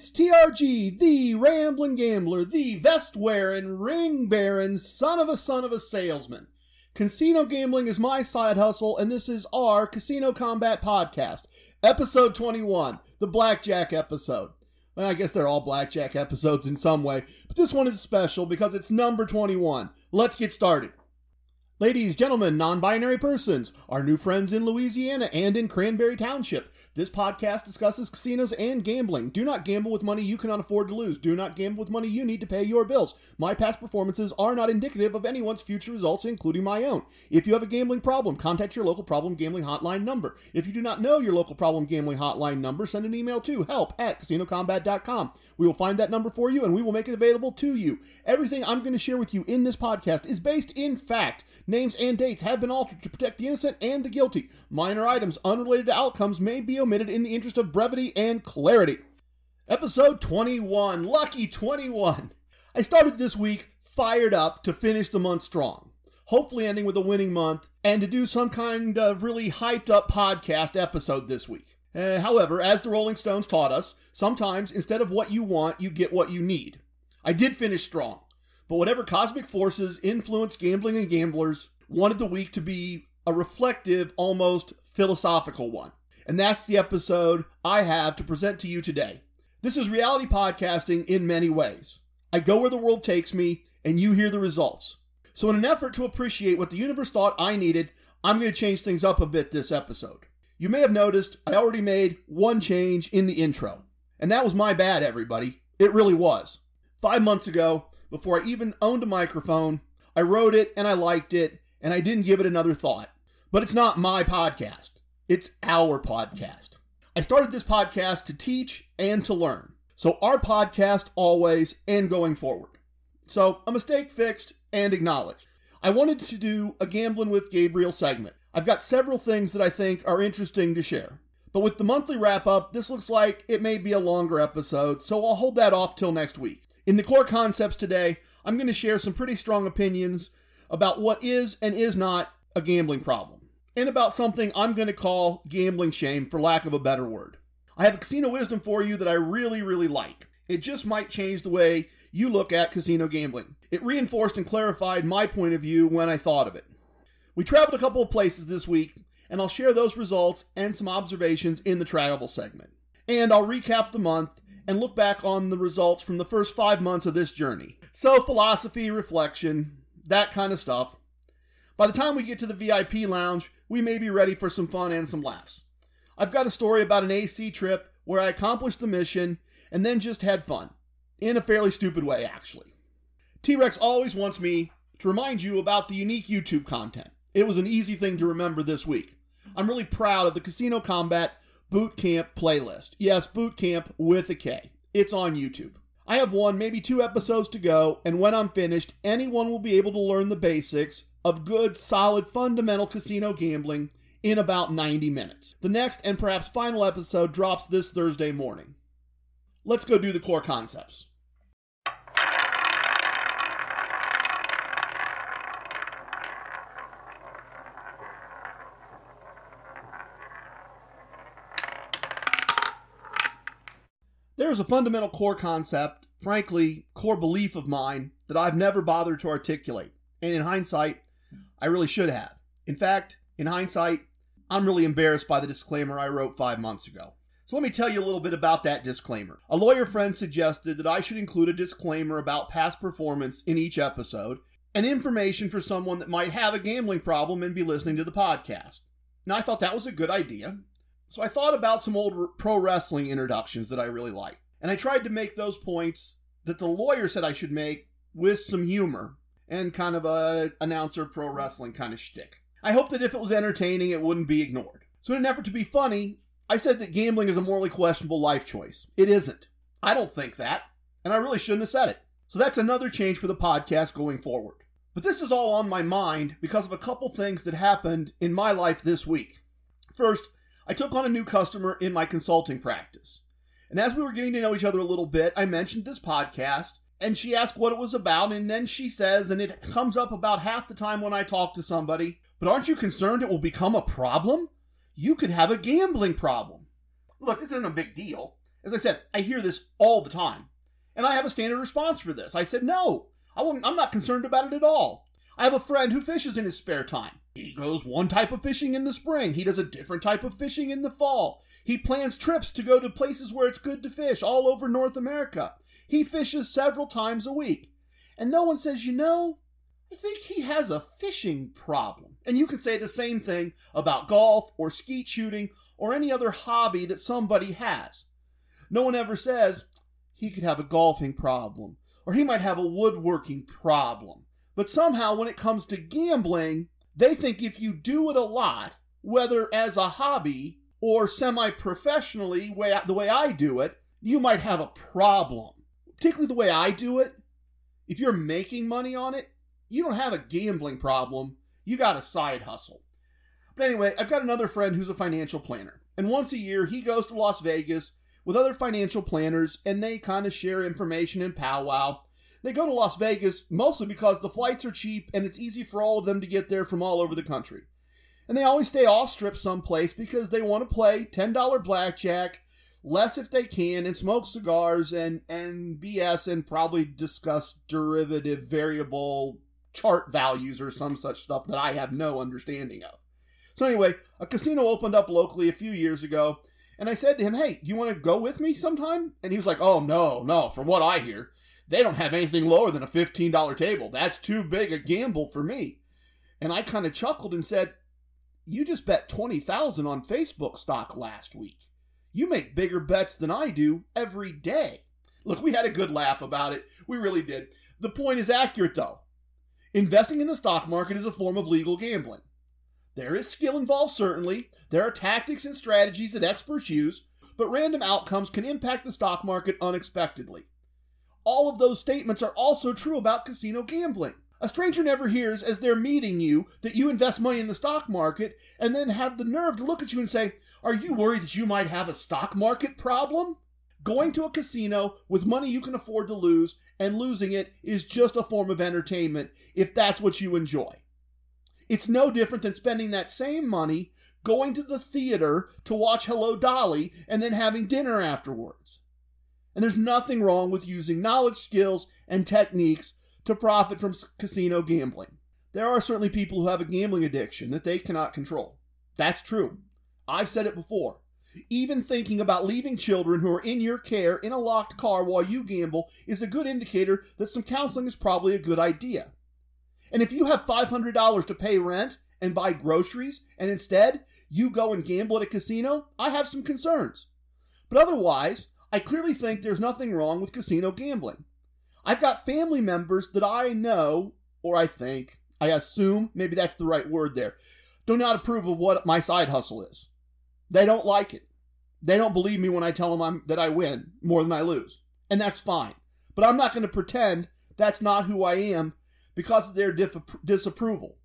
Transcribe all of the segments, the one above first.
it's TRG, the Ramblin' Gambler, the vest wearing, ring bearing, son of a son of a salesman. Casino gambling is my side hustle, and this is our Casino Combat Podcast, episode 21, the Blackjack episode. Well, I guess they're all Blackjack episodes in some way, but this one is special because it's number 21. Let's get started. Ladies, gentlemen, non binary persons, our new friends in Louisiana and in Cranberry Township. This podcast discusses casinos and gambling. Do not gamble with money you cannot afford to lose. Do not gamble with money you need to pay your bills. My past performances are not indicative of anyone's future results, including my own. If you have a gambling problem, contact your local problem gambling hotline number. If you do not know your local problem gambling hotline number, send an email to help at casinocombat.com. We will find that number for you and we will make it available to you. Everything I'm going to share with you in this podcast is based in fact. Names and dates have been altered to protect the innocent and the guilty. Minor items unrelated to outcomes may be omitted in the interest of brevity and clarity. Episode 21, Lucky 21. I started this week fired up to finish the month strong, hopefully ending with a winning month, and to do some kind of really hyped up podcast episode this week. Uh, however, as the Rolling Stones taught us, sometimes instead of what you want, you get what you need. I did finish strong. But whatever cosmic forces influence gambling and gamblers wanted the week to be a reflective, almost philosophical one. And that's the episode I have to present to you today. This is reality podcasting in many ways. I go where the world takes me, and you hear the results. So, in an effort to appreciate what the universe thought I needed, I'm going to change things up a bit this episode. You may have noticed I already made one change in the intro. And that was my bad, everybody. It really was. Five months ago, before I even owned a microphone. I wrote it and I liked it, and I didn't give it another thought. But it's not my podcast, it's our podcast. I started this podcast to teach and to learn. So, our podcast always and going forward. So, a mistake fixed and acknowledged. I wanted to do a Gambling with Gabriel segment. I've got several things that I think are interesting to share. But with the monthly wrap up, this looks like it may be a longer episode, so I'll hold that off till next week. In the core concepts today, I'm going to share some pretty strong opinions about what is and is not a gambling problem, and about something I'm going to call gambling shame, for lack of a better word. I have a casino wisdom for you that I really, really like. It just might change the way you look at casino gambling. It reinforced and clarified my point of view when I thought of it. We traveled a couple of places this week, and I'll share those results and some observations in the travel segment. And I'll recap the month and look back on the results from the first five months of this journey. So, philosophy, reflection, that kind of stuff. By the time we get to the VIP lounge, we may be ready for some fun and some laughs. I've got a story about an AC trip where I accomplished the mission and then just had fun. In a fairly stupid way, actually. T Rex always wants me to remind you about the unique YouTube content. It was an easy thing to remember this week. I'm really proud of the Casino Combat Boot Camp playlist. Yes, Boot Camp with a K. It's on YouTube. I have one, maybe two episodes to go, and when I'm finished, anyone will be able to learn the basics of good, solid, fundamental casino gambling in about 90 minutes. The next and perhaps final episode drops this Thursday morning. Let's go do the core concepts. There's a fundamental core concept, frankly, core belief of mine that I've never bothered to articulate. And in hindsight, I really should have. In fact, in hindsight, I'm really embarrassed by the disclaimer I wrote five months ago. So let me tell you a little bit about that disclaimer. A lawyer friend suggested that I should include a disclaimer about past performance in each episode and information for someone that might have a gambling problem and be listening to the podcast. Now, I thought that was a good idea, so I thought about some old pro wrestling introductions that I really like. And I tried to make those points that the lawyer said I should make with some humor and kind of a announcer pro wrestling kind of shtick. I hope that if it was entertaining, it wouldn't be ignored. So, in an effort to be funny, I said that gambling is a morally questionable life choice. It isn't. I don't think that, and I really shouldn't have said it. So, that's another change for the podcast going forward. But this is all on my mind because of a couple things that happened in my life this week. First, I took on a new customer in my consulting practice. And as we were getting to know each other a little bit, I mentioned this podcast, and she asked what it was about, and then she says, and it comes up about half the time when I talk to somebody, but aren't you concerned it will become a problem? You could have a gambling problem. Look, this isn't a big deal. As I said, I hear this all the time. And I have a standard response for this. I said, no, I am not concerned about it at all. I have a friend who fishes in his spare time. He goes one type of fishing in the spring. He does a different type of fishing in the fall. He plans trips to go to places where it's good to fish all over North America. He fishes several times a week. And no one says, you know, I think he has a fishing problem. And you could say the same thing about golf or skeet shooting or any other hobby that somebody has. No one ever says he could have a golfing problem or he might have a woodworking problem but somehow, when it comes to gambling, they think if you do it a lot, whether as a hobby or semi professionally, the way I do it, you might have a problem. Particularly the way I do it. If you're making money on it, you don't have a gambling problem. You got a side hustle. But anyway, I've got another friend who's a financial planner. And once a year, he goes to Las Vegas with other financial planners and they kind of share information and powwow. They go to Las Vegas mostly because the flights are cheap and it's easy for all of them to get there from all over the country. And they always stay off strip someplace because they want to play $10 blackjack, less if they can, and smoke cigars and, and BS and probably discuss derivative variable chart values or some such stuff that I have no understanding of. So, anyway, a casino opened up locally a few years ago, and I said to him, Hey, do you want to go with me sometime? And he was like, Oh, no, no, from what I hear. They don't have anything lower than a $15 table. That's too big a gamble for me. And I kind of chuckled and said, You just bet 20,000 on Facebook stock last week. You make bigger bets than I do every day. Look, we had a good laugh about it. We really did. The point is accurate, though. Investing in the stock market is a form of legal gambling. There is skill involved, certainly. There are tactics and strategies that experts use, but random outcomes can impact the stock market unexpectedly all of those statements are also true about casino gambling. A stranger never hears as they're meeting you that you invest money in the stock market and then have the nerve to look at you and say, Are you worried that you might have a stock market problem? Going to a casino with money you can afford to lose and losing it is just a form of entertainment if that's what you enjoy. It's no different than spending that same money going to the theater to watch Hello Dolly and then having dinner afterwards. And there's nothing wrong with using knowledge, skills, and techniques to profit from casino gambling. There are certainly people who have a gambling addiction that they cannot control. That's true. I've said it before. Even thinking about leaving children who are in your care in a locked car while you gamble is a good indicator that some counseling is probably a good idea. And if you have $500 to pay rent and buy groceries, and instead you go and gamble at a casino, I have some concerns. But otherwise, I clearly think there's nothing wrong with casino gambling. I've got family members that I know, or I think, I assume, maybe that's the right word there, do not approve of what my side hustle is. They don't like it. They don't believe me when I tell them I'm, that I win more than I lose. And that's fine. But I'm not going to pretend that's not who I am because of their disapproval,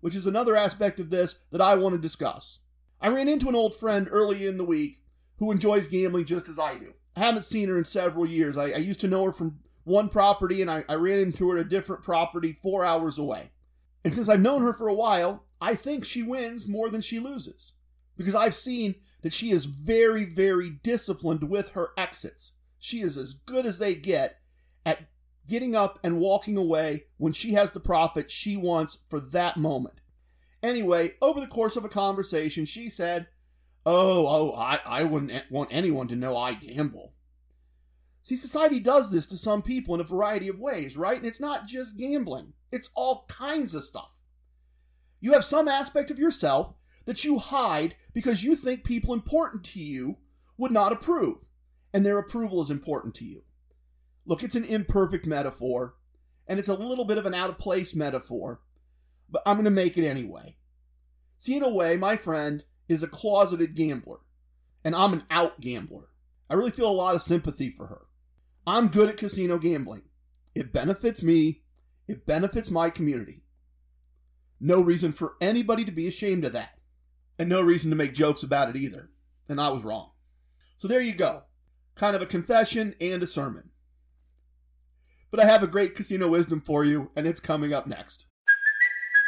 which is another aspect of this that I want to discuss. I ran into an old friend early in the week who enjoys gambling just as I do. I haven't seen her in several years. I, I used to know her from one property, and I, I ran into her at a different property four hours away. And since I've known her for a while, I think she wins more than she loses. Because I've seen that she is very, very disciplined with her exits. She is as good as they get at getting up and walking away when she has the profit she wants for that moment. Anyway, over the course of a conversation, she said, Oh, oh, I, I wouldn't want anyone to know I gamble. See, society does this to some people in a variety of ways, right? And it's not just gambling, it's all kinds of stuff. You have some aspect of yourself that you hide because you think people important to you would not approve, and their approval is important to you. Look, it's an imperfect metaphor, and it's a little bit of an out of place metaphor, but I'm going to make it anyway. See, in a way, my friend, is a closeted gambler, and I'm an out gambler. I really feel a lot of sympathy for her. I'm good at casino gambling. It benefits me, it benefits my community. No reason for anybody to be ashamed of that, and no reason to make jokes about it either. And I was wrong. So there you go. Kind of a confession and a sermon. But I have a great casino wisdom for you, and it's coming up next.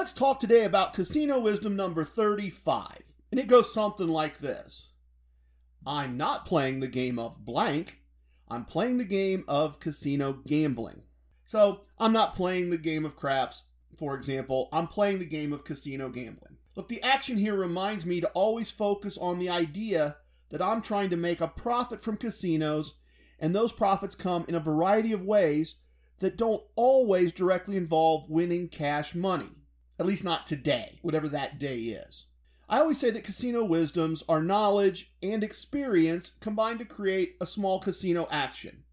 Let's talk today about casino wisdom number 35. And it goes something like this I'm not playing the game of blank, I'm playing the game of casino gambling. So I'm not playing the game of craps, for example, I'm playing the game of casino gambling. Look, the action here reminds me to always focus on the idea that I'm trying to make a profit from casinos, and those profits come in a variety of ways that don't always directly involve winning cash money. At least not today, whatever that day is. I always say that casino wisdoms are knowledge and experience combined to create a small casino action.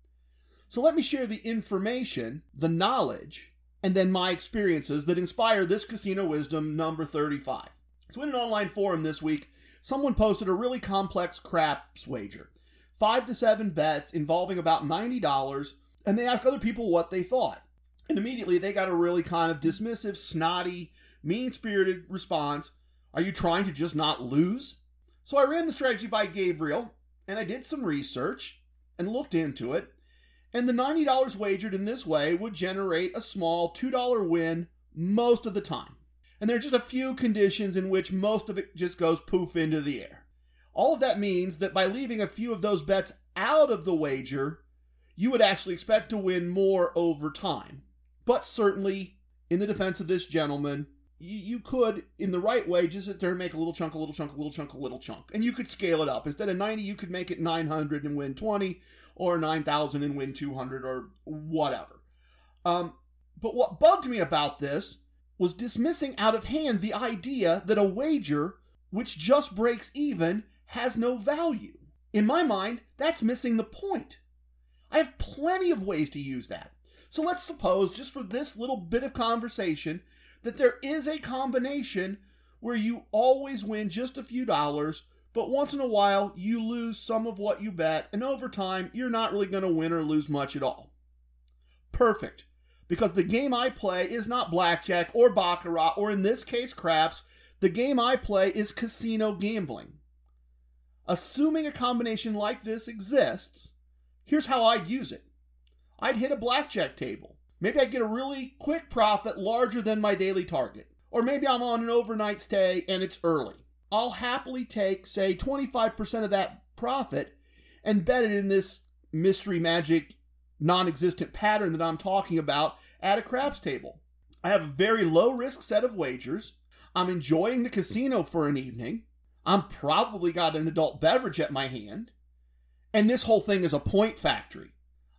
So let me share the information, the knowledge, and then my experiences that inspire this casino wisdom number 35. So, in an online forum this week, someone posted a really complex craps wager five to seven bets involving about $90, and they asked other people what they thought. And immediately they got a really kind of dismissive, snotty, mean spirited response Are you trying to just not lose? So I ran the strategy by Gabriel and I did some research and looked into it. And the $90 wagered in this way would generate a small $2 win most of the time. And there are just a few conditions in which most of it just goes poof into the air. All of that means that by leaving a few of those bets out of the wager, you would actually expect to win more over time. But certainly, in the defense of this gentleman, you, you could, in the right way, just sit there and make a little chunk, a little chunk, a little chunk, a little chunk. And you could scale it up. Instead of 90, you could make it 900 and win 20, or 9,000 and win 200, or whatever. Um, but what bugged me about this was dismissing out of hand the idea that a wager which just breaks even has no value. In my mind, that's missing the point. I have plenty of ways to use that. So let's suppose, just for this little bit of conversation, that there is a combination where you always win just a few dollars, but once in a while you lose some of what you bet, and over time you're not really going to win or lose much at all. Perfect. Because the game I play is not blackjack or baccarat, or in this case, craps. The game I play is casino gambling. Assuming a combination like this exists, here's how I'd use it I'd hit a blackjack table. Maybe I get a really quick profit larger than my daily target. Or maybe I'm on an overnight stay and it's early. I'll happily take, say, 25% of that profit and bet it in this mystery magic non existent pattern that I'm talking about at a craps table. I have a very low risk set of wagers. I'm enjoying the casino for an evening. I'm probably got an adult beverage at my hand. And this whole thing is a point factory.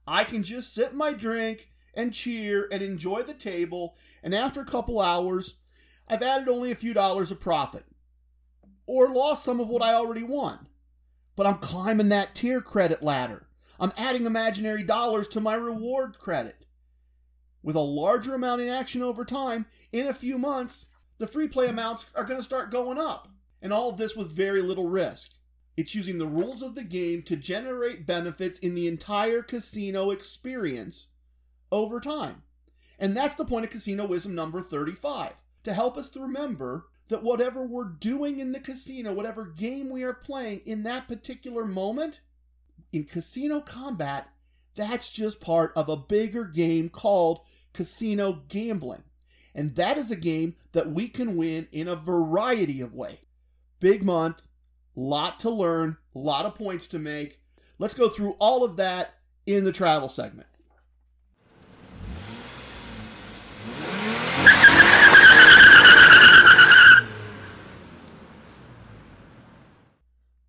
I can just sip my drink and cheer and enjoy the table, and after a couple hours, I've added only a few dollars of profit. Or lost some of what I already won. But I'm climbing that tier credit ladder. I'm adding imaginary dollars to my reward credit. With a larger amount in action over time, in a few months, the free play amounts are going to start going up. And all of this with very little risk. It's using the rules of the game to generate benefits in the entire casino experience over time. And that's the point of casino wisdom number 35 to help us to remember that whatever we're doing in the casino, whatever game we are playing in that particular moment, in casino combat, that's just part of a bigger game called casino gambling. And that is a game that we can win in a variety of ways. Big month, lot to learn, a lot of points to make. Let's go through all of that in the travel segment.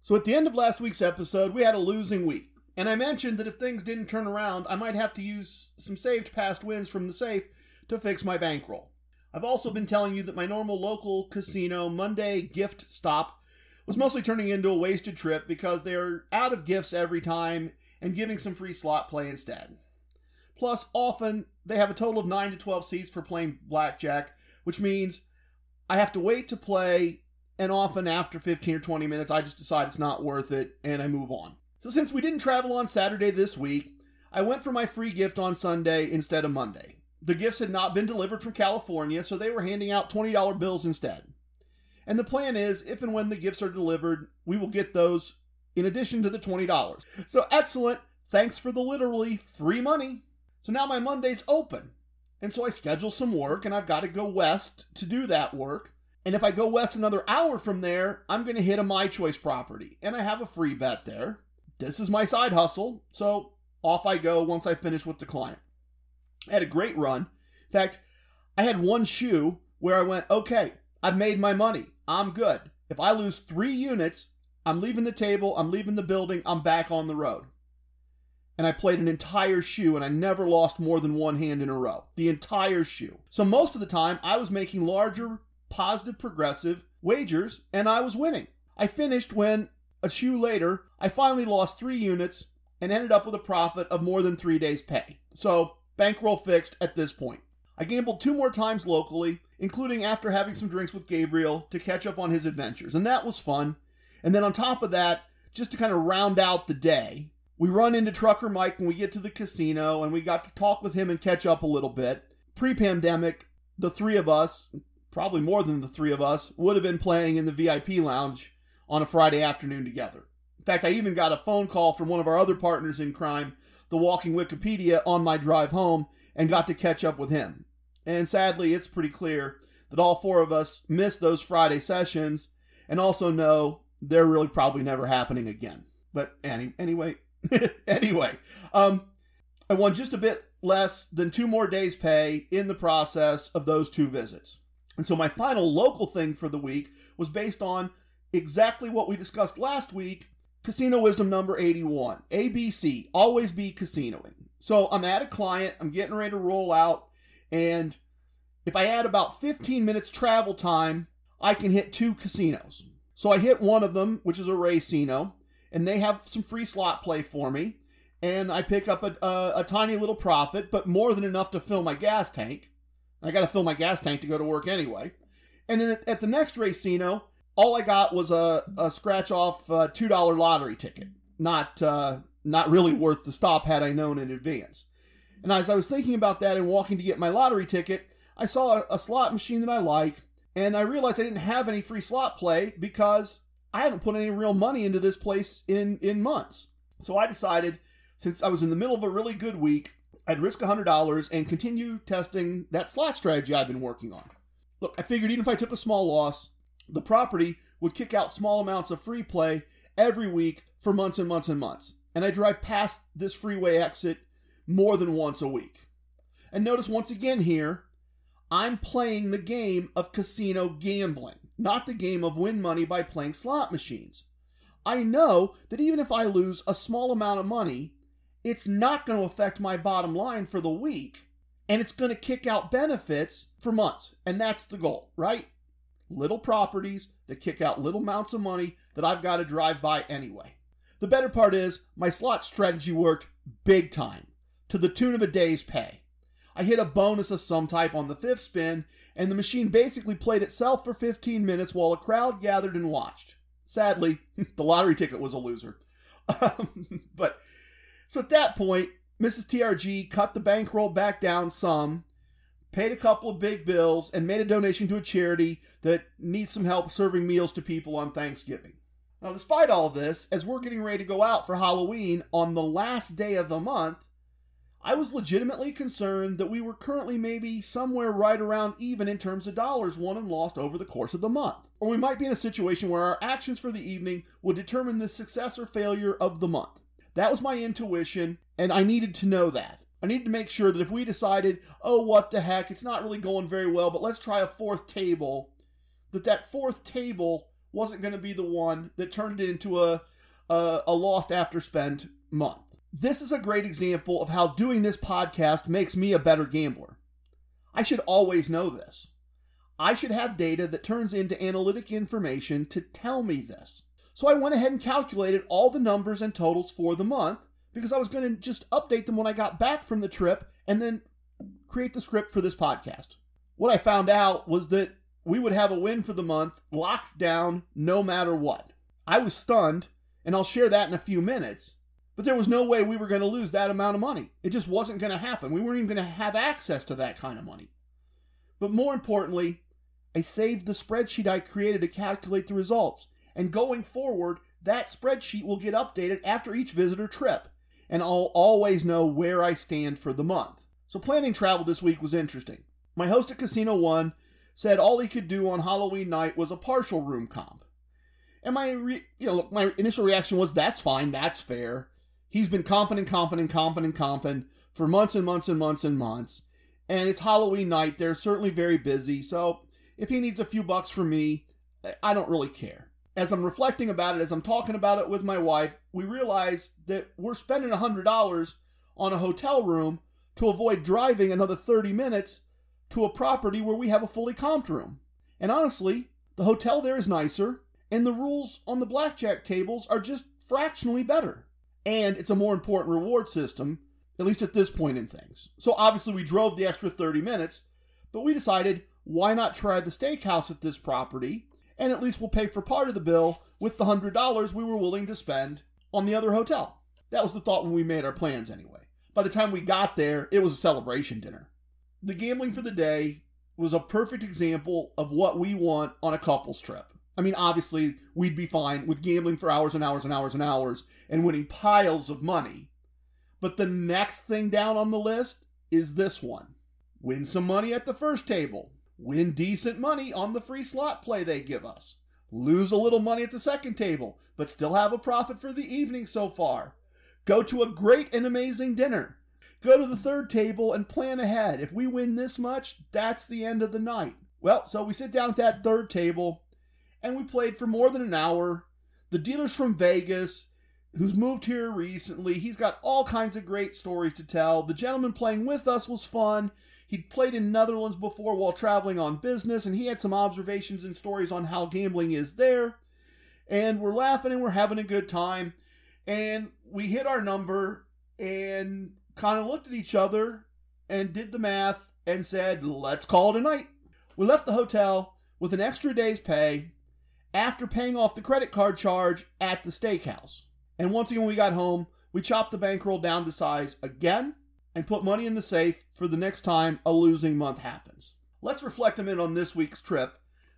So at the end of last week's episode, we had a losing week. And I mentioned that if things didn't turn around, I might have to use some saved past wins from the safe to fix my bankroll. I've also been telling you that my normal local casino Monday gift stop was mostly turning into a wasted trip because they're out of gifts every time and giving some free slot play instead. Plus, often they have a total of 9 to 12 seats for playing blackjack, which means I have to wait to play, and often after 15 or 20 minutes, I just decide it's not worth it and I move on. So, since we didn't travel on Saturday this week, I went for my free gift on Sunday instead of Monday. The gifts had not been delivered from California, so they were handing out $20 bills instead. And the plan is, if and when the gifts are delivered, we will get those in addition to the $20. So excellent. Thanks for the literally free money. So now my Monday's open. And so I schedule some work and I've got to go west to do that work. And if I go west another hour from there, I'm going to hit a My Choice property. And I have a free bet there. This is my side hustle. So off I go once I finish with the client. I had a great run. In fact, I had one shoe where I went, okay, I've made my money. I'm good. If I lose three units, I'm leaving the table, I'm leaving the building, I'm back on the road. And I played an entire shoe and I never lost more than one hand in a row. The entire shoe. So most of the time, I was making larger, positive, progressive wagers and I was winning. I finished when, a shoe later, I finally lost three units and ended up with a profit of more than three days' pay. So, bankroll fixed at this point. I gambled two more times locally, including after having some drinks with Gabriel to catch up on his adventures, and that was fun. And then on top of that, just to kind of round out the day, we run into Trucker Mike when we get to the casino, and we got to talk with him and catch up a little bit. Pre pandemic, the three of us, probably more than the three of us, would have been playing in the VIP lounge on a Friday afternoon together. In fact, I even got a phone call from one of our other partners in crime, the Walking Wikipedia, on my drive home and got to catch up with him. And sadly, it's pretty clear that all four of us missed those Friday sessions and also know they're really probably never happening again. But any, anyway, anyway, um, I won just a bit less than two more days' pay in the process of those two visits. And so my final local thing for the week was based on exactly what we discussed last week Casino Wisdom number 81. ABC, always be casinoing. So I'm at a client, I'm getting ready to roll out, and if I add about 15 minutes travel time, I can hit two casinos. So I hit one of them, which is a Racino, and they have some free slot play for me, and I pick up a, a, a tiny little profit, but more than enough to fill my gas tank. I got to fill my gas tank to go to work anyway. And then at, the next Racino, all I got was a, a scratch off uh, two dollar lottery ticket. Not uh, not really worth the stop had I known in advance. And as I was thinking about that and walking to get my lottery ticket, I saw a, a slot machine that I like, and I realized I didn't have any free slot play because I haven't put any real money into this place in in months. So I decided, since I was in the middle of a really good week, I'd risk $100 and continue testing that slot strategy I've been working on. Look, I figured even if I took a small loss, the property would kick out small amounts of free play every week for months and months and months. And I drive past this freeway exit more than once a week. And notice once again here, I'm playing the game of casino gambling, not the game of win money by playing slot machines. I know that even if I lose a small amount of money, it's not going to affect my bottom line for the week, and it's going to kick out benefits for months. And that's the goal, right? little properties that kick out little amounts of money that I've got to drive by anyway. The better part is my slot strategy worked big time, to the tune of a day's pay. I hit a bonus of some type on the fifth spin, and the machine basically played itself for 15 minutes while a crowd gathered and watched. Sadly, the lottery ticket was a loser. Um, but so at that point, Mrs. TRG cut the bankroll back down some paid a couple of big bills, and made a donation to a charity that needs some help serving meals to people on Thanksgiving. Now, despite all this, as we're getting ready to go out for Halloween on the last day of the month, I was legitimately concerned that we were currently maybe somewhere right around even in terms of dollars won and lost over the course of the month. Or we might be in a situation where our actions for the evening would determine the success or failure of the month. That was my intuition, and I needed to know that. I needed to make sure that if we decided, oh, what the heck, it's not really going very well, but let's try a fourth table, that that fourth table wasn't going to be the one that turned it into a, a, a lost after spend month. This is a great example of how doing this podcast makes me a better gambler. I should always know this. I should have data that turns into analytic information to tell me this. So I went ahead and calculated all the numbers and totals for the month because I was going to just update them when I got back from the trip and then create the script for this podcast. What I found out was that we would have a win for the month locked down no matter what. I was stunned, and I'll share that in a few minutes. But there was no way we were going to lose that amount of money. It just wasn't going to happen. We weren't even going to have access to that kind of money. But more importantly, I saved the spreadsheet I created to calculate the results. And going forward, that spreadsheet will get updated after each visitor trip. And I'll always know where I stand for the month. So planning travel this week was interesting. My host at Casino One said all he could do on Halloween night was a partial room comp. And my, re- you know, look, my initial reaction was, "That's fine, that's fair." He's been comping and comping and comping and comping for months and months and months and months, and it's Halloween night. They're certainly very busy, so if he needs a few bucks from me, I don't really care. As I'm reflecting about it, as I'm talking about it with my wife, we realize that we're spending $100 on a hotel room to avoid driving another 30 minutes to a property where we have a fully comped room. And honestly, the hotel there is nicer, and the rules on the blackjack tables are just fractionally better. And it's a more important reward system, at least at this point in things. So obviously, we drove the extra 30 minutes, but we decided why not try the steakhouse at this property, and at least we'll pay for part of the bill with the $100 we were willing to spend on the other hotel. That was the thought when we made our plans anyway. By the time we got there, it was a celebration dinner the gambling for the day was a perfect example of what we want on a couples trip. I mean, obviously, we'd be fine with gambling for hours and hours and hours and hours and winning piles of money. But the next thing down on the list is this one win some money at the first table, win decent money on the free slot play they give us, lose a little money at the second table, but still have a profit for the evening so far, go to a great and amazing dinner, Go to the third table and plan ahead. If we win this much, that's the end of the night. Well, so we sit down at that third table and we played for more than an hour. The dealer's from Vegas, who's moved here recently. He's got all kinds of great stories to tell. The gentleman playing with us was fun. He'd played in Netherlands before while traveling on business, and he had some observations and stories on how gambling is there. And we're laughing and we're having a good time. And we hit our number, and kind of looked at each other and did the math and said, let's call it a night. We left the hotel with an extra day's pay after paying off the credit card charge at the steakhouse. And once again, we got home, we chopped the bankroll down to size again and put money in the safe for the next time a losing month happens. Let's reflect a minute on this week's trip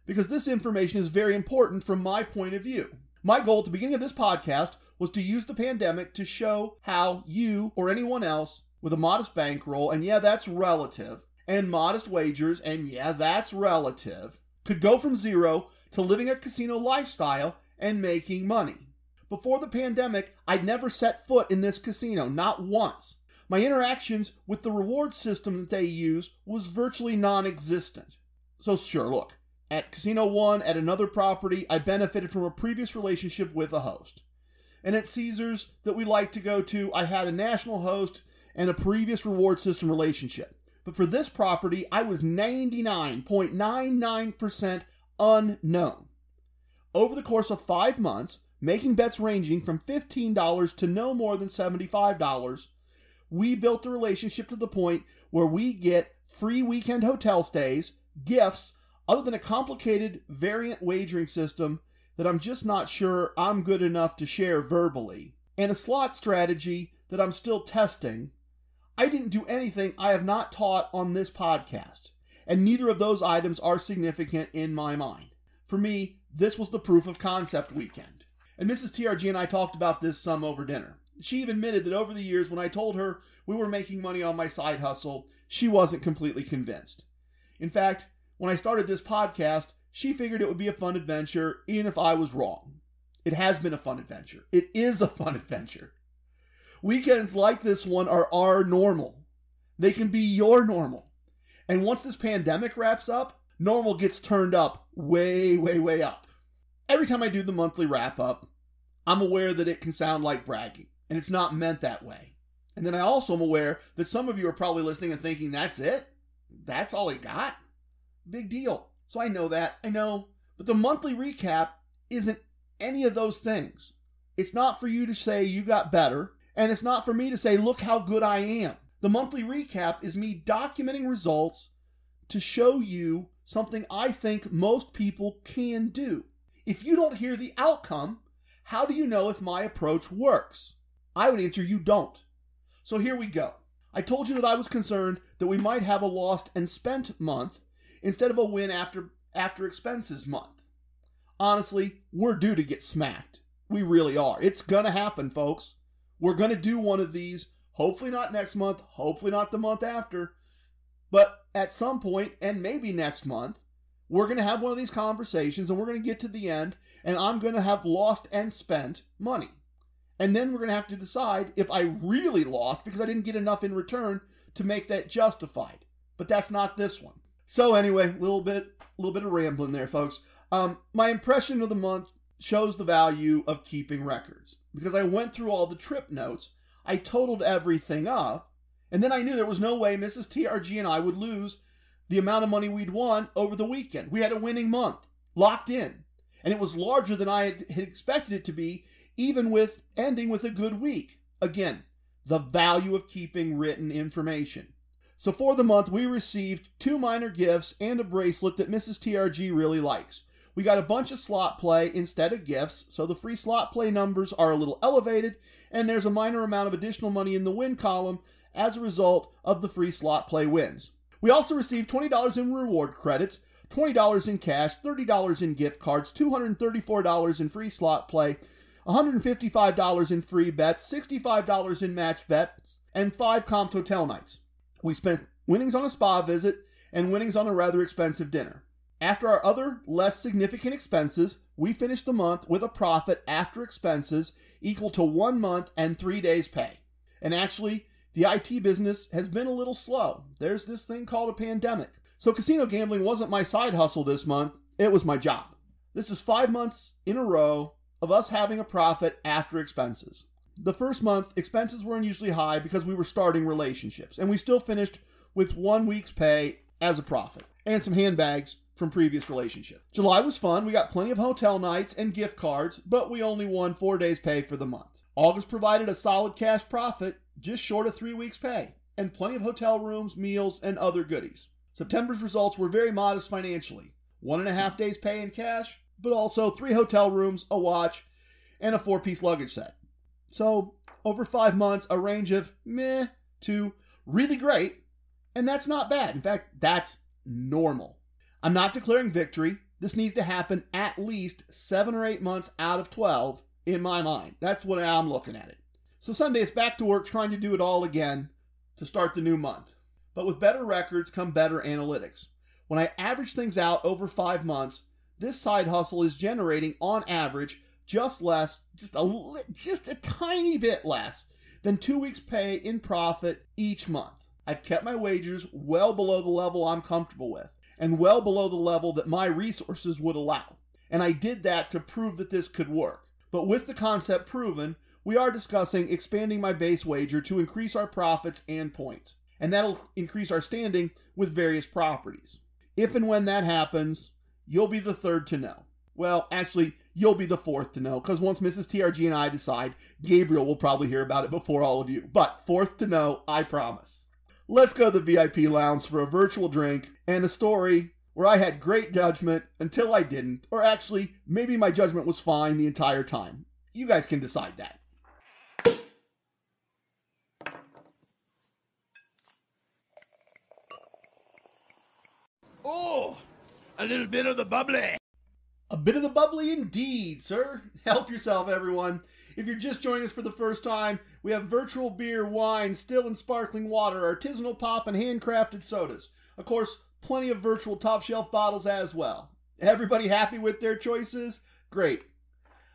because this information is very important from my point of view. My goal at the beginning of this podcast was to use the pandemic to show how you or anyone else with a modest bankroll, and yeah, that's relative, and modest wagers, and yeah, that's relative, could go from zero to living a casino lifestyle and making money. Before the pandemic, I'd never set foot in this casino, not once. My interactions with the reward system that they use was virtually non existent. So, sure, look, at Casino One, at another property, I benefited from a previous relationship with a host and at Caesars that we like to go to, I had a national host and a previous reward system relationship. But for this property, I was 99.99% unknown. Over the course of five months, making bets ranging from $15 to no more than $75, we built the relationship to the point where we get free weekend hotel stays, gifts, other than a complicated variant wagering system that I'm just not sure I'm good enough to share verbally, and a slot strategy that I'm still testing. I didn't do anything I have not taught on this podcast, and neither of those items are significant in my mind. For me, this was the proof of concept weekend. And Mrs. TRG and I talked about this some over dinner. She even admitted that over the years, when I told her we were making money on my side hustle, she wasn't completely convinced. In fact, when I started this podcast, she figured it would be a fun adventure, even if I was wrong. It has been a fun adventure. It is a fun adventure. Weekends like this one are our normal. They can be your normal. And once this pandemic wraps up, normal gets turned up way, way, way up. Every time I do the monthly wrap up, I'm aware that it can sound like bragging, and it's not meant that way. And then I also am aware that some of you are probably listening and thinking, that's it? That's all it got? Big deal. So I know that. I know. But the monthly recap isn't any of those things. It's not for you to say you got better, and it's not for me to say, look how good I am. The monthly recap is me documenting results to show you something I think most people can do. If you don't hear the outcome, how do you know if my approach works? I would answer you don't. So here we go. I told you that I was concerned that we might have a lost and spent month instead of a win after after expenses month. Honestly, we're due to get smacked. We really are. It's going to happen, folks. We're going to do one of these, hopefully not next month, hopefully not the month after, but at some point and maybe next month, we're going to have one of these conversations and we're going to get to the end and I'm going to have lost and spent money. And then we're going to have to decide if I really lost because I didn't get enough in return to make that justified. But that's not this one. So anyway, a little bit, little bit of rambling there, folks. Um, my impression of the month shows the value of keeping records because I went through all the trip notes, I totaled everything up, and then I knew there was no way Mrs. TRG and I would lose the amount of money we'd won over the weekend. We had a winning month locked in, and it was larger than I had expected it to be, even with ending with a good week. Again, the value of keeping written information. So for the month, we received two minor gifts and a bracelet that Mrs. TRG really likes. We got a bunch of slot play instead of gifts, so the free slot play numbers are a little elevated, and there's a minor amount of additional money in the win column as a result of the free slot play wins. We also received $20 in reward credits, $20 in cash, $30 in gift cards, $234 in free slot play, $155 in free bets, $65 in match bets, and five comped hotel nights. We spent winnings on a spa visit and winnings on a rather expensive dinner. After our other less significant expenses, we finished the month with a profit after expenses equal to one month and three days' pay. And actually, the IT business has been a little slow. There's this thing called a pandemic. So, casino gambling wasn't my side hustle this month, it was my job. This is five months in a row of us having a profit after expenses. The first month, expenses were unusually high because we were starting relationships, and we still finished with one week's pay as a profit and some handbags from previous relationships. July was fun. We got plenty of hotel nights and gift cards, but we only won four days' pay for the month. August provided a solid cash profit, just short of three weeks' pay, and plenty of hotel rooms, meals, and other goodies. September's results were very modest financially one and a half days' pay in cash, but also three hotel rooms, a watch, and a four piece luggage set. So, over five months, a range of meh to really great, and that's not bad. In fact, that's normal. I'm not declaring victory. This needs to happen at least seven or eight months out of 12 in my mind. That's what I'm looking at it. So Sunday, it's back to work trying to do it all again to start the new month. But with better records come better analytics. When I average things out over five months, this side hustle is generating on average just less, just a just a tiny bit less than two weeks' pay in profit each month. I've kept my wages well below the level I'm comfortable with and well below the level that my resources would allow. And I did that to prove that this could work. But with the concept proven, we are discussing expanding my base wager to increase our profits and points. And that'll increase our standing with various properties. If and when that happens, you'll be the third to know. Well, actually, you'll be the fourth to know, because once Mrs. TRG and I decide, Gabriel will probably hear about it before all of you. But fourth to know, I promise. Let's go to the VIP lounge for a virtual drink and a story where I had great judgment until I didn't, or actually, maybe my judgment was fine the entire time. You guys can decide that. Oh, a little bit of the bubbly. A bit of the bubbly indeed, sir. Help yourself, everyone. If you're just joining us for the first time, we have virtual beer, wine, still and sparkling water, artisanal pop, and handcrafted sodas. Of course, plenty of virtual top shelf bottles as well. Everybody happy with their choices? Great.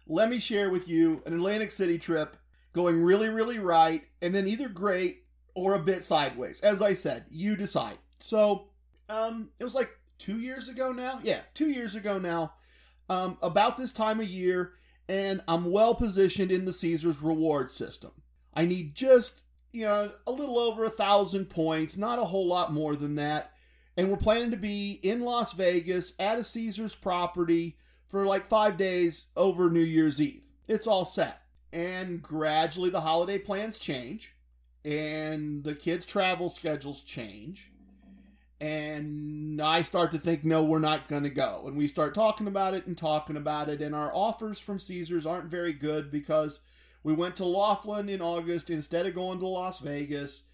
Let me share with you an Atlantic City trip going really, really right, and then either great or a bit sideways. As I said, you decide. So, um, it was like two years ago now. Yeah, two years ago now. Um, about this time of year, and I'm well positioned in the Caesars reward system. I need just, you know, a little over a thousand points, not a whole lot more than that. And we're planning to be in Las Vegas at a Caesars property for like five days over New Year's Eve. It's all set. And gradually the holiday plans change and the kids' travel schedules change. And I start to think, no, we're not going to go. And we start talking about it and talking about it. And our offers from Caesars aren't very good because we went to Laughlin in August instead of going to Las Vegas.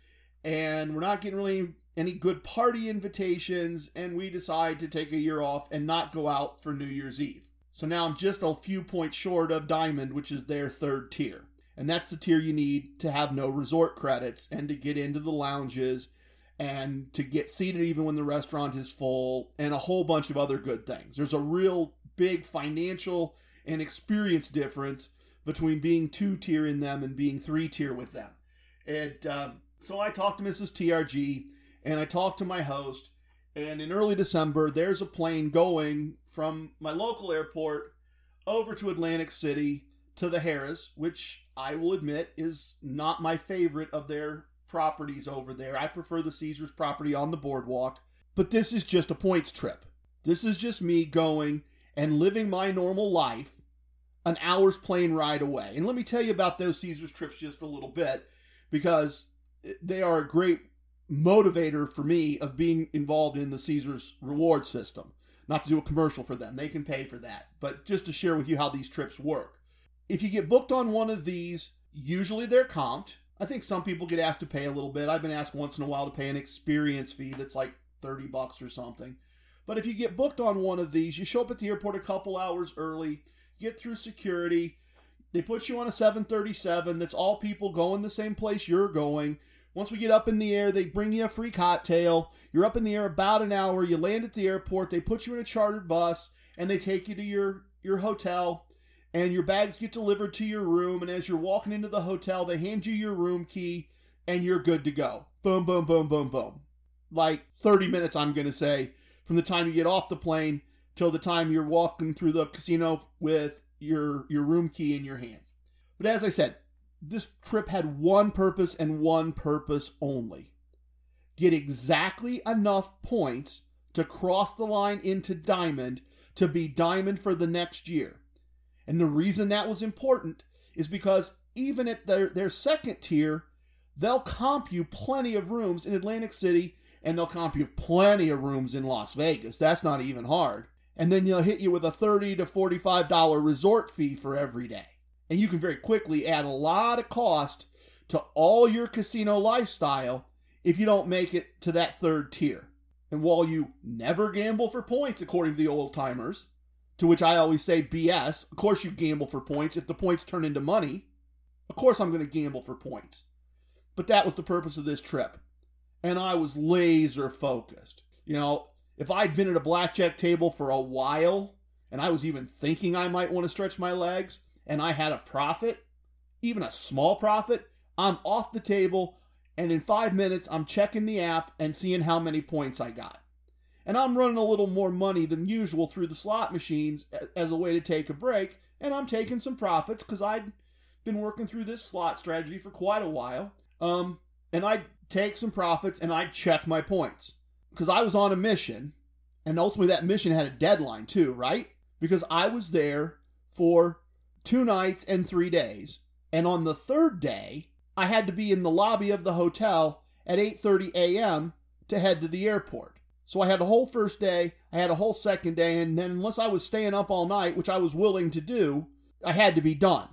And we're not getting really any good party invitations. And we decide to take a year off and not go out for New Year's Eve. So now I'm just a few points short of Diamond, which is their third tier. And that's the tier you need to have no resort credits and to get into the lounges and to get seated even when the restaurant is full and a whole bunch of other good things. There's a real big financial and experience difference between being two tier in them and being three tier with them. And um, so I talked to Mrs. TRG and I talked to my host. And in early December, there's a plane going from my local airport over to Atlantic City to the Harrah's, which I will admit is not my favorite of their properties over there. I prefer the Caesars property on the boardwalk, but this is just a points trip. This is just me going and living my normal life an hour's plane ride away. And let me tell you about those Caesars trips just a little bit because they are a great motivator for me of being involved in the Caesars reward system. Not to do a commercial for them, they can pay for that, but just to share with you how these trips work. If you get booked on one of these, usually they're comped. I think some people get asked to pay a little bit. I've been asked once in a while to pay an experience fee that's like 30 bucks or something. But if you get booked on one of these, you show up at the airport a couple hours early, get through security. They put you on a 737 that's all people going the same place you're going. Once we get up in the air, they bring you a free cocktail. You're up in the air about an hour. You land at the airport. They put you in a chartered bus and they take you to your, your hotel and your bags get delivered to your room. And as you're walking into the hotel, they hand you your room key and you're good to go. Boom, boom, boom, boom, boom. Like 30 minutes, I'm going to say, from the time you get off the plane till the time you're walking through the casino with your, your room key in your hand. But as I said, this trip had one purpose and one purpose only get exactly enough points to cross the line into diamond to be diamond for the next year. And the reason that was important is because even at their, their second tier, they'll comp you plenty of rooms in Atlantic City and they'll comp you plenty of rooms in Las Vegas. That's not even hard. And then they'll hit you with a 30 to $45 resort fee for every day. And you can very quickly add a lot of cost to all your casino lifestyle if you don't make it to that third tier. And while you never gamble for points, according to the old timers, to which I always say BS. Of course, you gamble for points. If the points turn into money, of course, I'm going to gamble for points. But that was the purpose of this trip. And I was laser focused. You know, if I'd been at a blackjack table for a while and I was even thinking I might want to stretch my legs and I had a profit, even a small profit, I'm off the table and in five minutes I'm checking the app and seeing how many points I got and I'm running a little more money than usual through the slot machines as a way to take a break, and I'm taking some profits because I'd been working through this slot strategy for quite a while. Um, and I'd take some profits and I'd check my points because I was on a mission, and ultimately that mission had a deadline too, right? Because I was there for two nights and three days, and on the third day, I had to be in the lobby of the hotel at 8:30 a.m. to head to the airport. So I had a whole first day, I had a whole second day, and then unless I was staying up all night, which I was willing to do, I had to be done.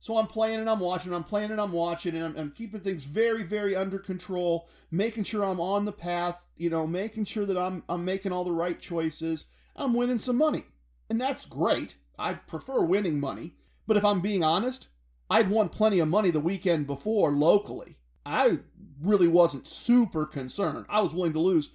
So I'm playing and I'm watching, I'm playing and I'm watching, and I'm, I'm, keeping things very, very under control, making sure I'm on the path, you know, making sure that I'm I'm making all the right choices. I'm winning some money. And that's great. I prefer winning money. But if I'm being honest, I'd won plenty of money the weekend before locally. I really wasn't super concerned. I was willing to lose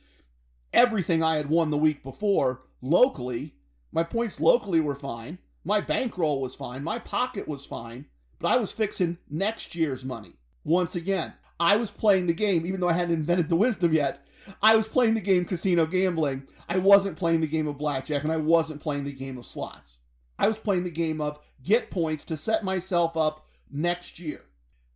everything I had won the week before locally. My points locally were fine. My bankroll was fine. My pocket was fine. But I was fixing next year's money. Once again, I was playing the game, even though I hadn't invented the wisdom yet. I was playing the game casino gambling. I wasn't playing the game of blackjack, and I wasn't playing the game of slots. I was playing the game of get points to set myself up next year.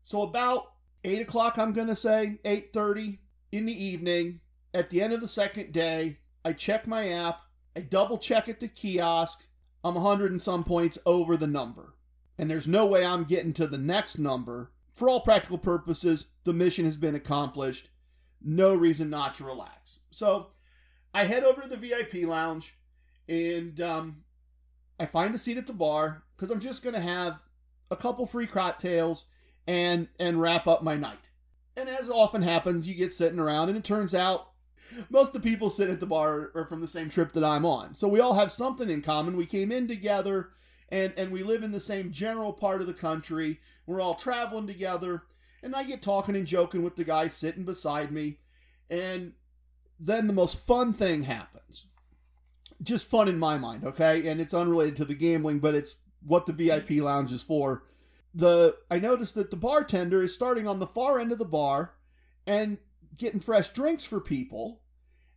So about 8 o'clock, I'm going to say, 8.30 in the evening, at the end of the second day, I check my app, I double check at the kiosk, I'm 100 and some points over the number. And there's no way I'm getting to the next number. For all practical purposes, the mission has been accomplished. No reason not to relax. So I head over to the VIP lounge and um, I find a seat at the bar because I'm just going to have a couple free cocktails and and wrap up my night. And as often happens, you get sitting around, and it turns out most of the people sitting at the bar are from the same trip that I'm on. So we all have something in common. We came in together, and and we live in the same general part of the country. We're all traveling together, and I get talking and joking with the guy sitting beside me, and then the most fun thing happens. Just fun in my mind, okay? And it's unrelated to the gambling, but it's what the VIP lounge is for the I noticed that the bartender is starting on the far end of the bar and getting fresh drinks for people,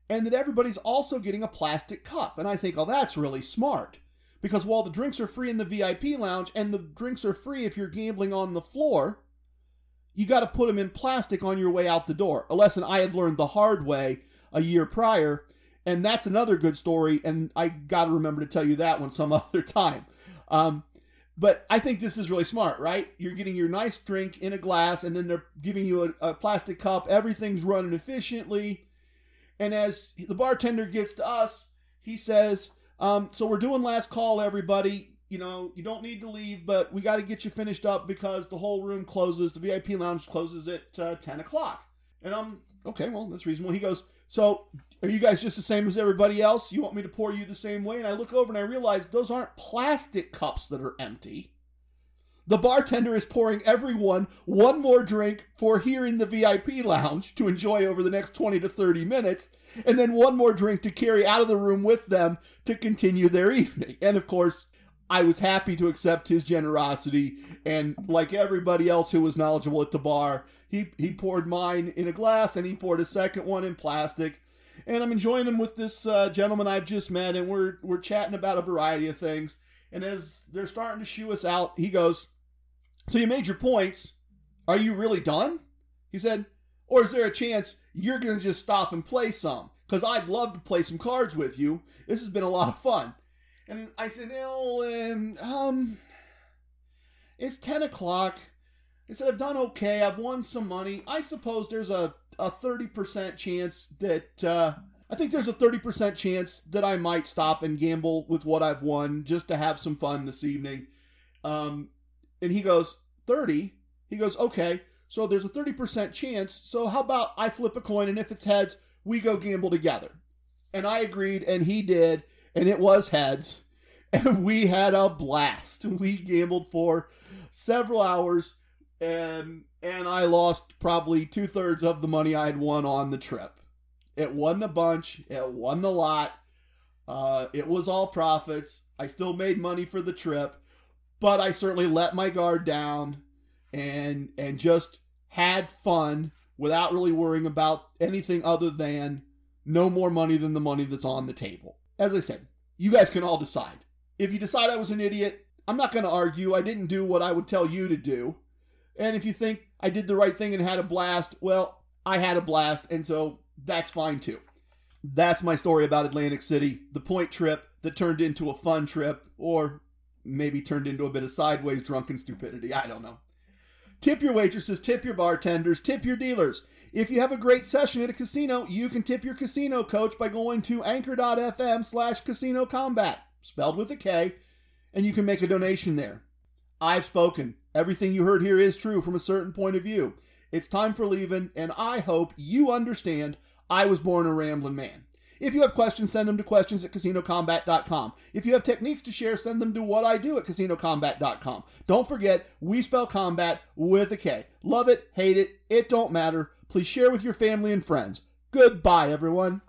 and that everybody's also getting a plastic cup. And I think, oh, that's really smart. Because while the drinks are free in the VIP lounge and the drinks are free if you're gambling on the floor, you got to put them in plastic on your way out the door. A lesson I had learned the hard way a year prior. And that's another good story. And I got to remember to tell you that one some other time. Um, but I think this is really smart, right? You're getting your nice drink in a glass, and then they're giving you a, a, plastic cup. Everything's running efficiently. And as the bartender gets to us, he says, um, So we're doing last call, everybody. You know, you don't need to leave, but we got to get you finished up because the whole room closes. The VIP lounge closes at uh, 10 o'clock. And I'm, okay, well, that's reasonable. He goes, So are you guys just the same as everybody else? You want me to pour you the same way? And I look over and I realize those aren't plastic cups that are empty. The bartender is pouring everyone one more drink for here in the VIP lounge to enjoy over the next 20 to 30 minutes, and then one more drink to carry out of the room with them to continue their evening. And of course, I was happy to accept his generosity, and like everybody else who was knowledgeable at the bar, he, he poured mine in a glass and he poured a second one in plastic and I'm enjoying them with this uh, gentleman I've just met, and we're we're chatting about a variety of things. And as they're starting to shoo us out, he goes, "So you made your points. Are you really done?" He said, "Or is there a chance you're going to just stop and play some? Because I'd love to play some cards with you. This has been a lot of fun." And I said, "No, um, um it's ten o'clock." I said, I've done okay. I've won some money. I suppose there's a a 30% chance that uh, I think there's a 30% chance that I might stop and gamble with what I've won just to have some fun this evening. Um, and he goes, 30? He goes, okay, so there's a 30% chance. So how about I flip a coin and if it's heads, we go gamble together? And I agreed and he did, and it was heads. And we had a blast. We gambled for several hours and and I lost probably two thirds of the money I had won on the trip. It wasn't a bunch. It wasn't a lot. Uh, it was all profits. I still made money for the trip, but I certainly let my guard down and and just had fun without really worrying about anything other than no more money than the money that's on the table. As I said, you guys can all decide. If you decide I was an idiot, I'm not going to argue. I didn't do what I would tell you to do. And if you think I did the right thing and had a blast, well, I had a blast, and so that's fine too. That's my story about Atlantic City, the point trip that turned into a fun trip, or maybe turned into a bit of sideways drunken stupidity. I don't know. Tip your waitresses, tip your bartenders, tip your dealers. If you have a great session at a casino, you can tip your casino coach by going to anchor.fm slash casino kombat, spelled with a K, and you can make a donation there. I've spoken. Everything you heard here is true from a certain point of view. It's time for leaving, and I hope you understand I was born a rambling man. If you have questions, send them to questions at casinokombat.com. If you have techniques to share, send them to what I do at casinokombat.com. Don't forget, we spell combat with a K. Love it, hate it, it don't matter. Please share with your family and friends. Goodbye, everyone.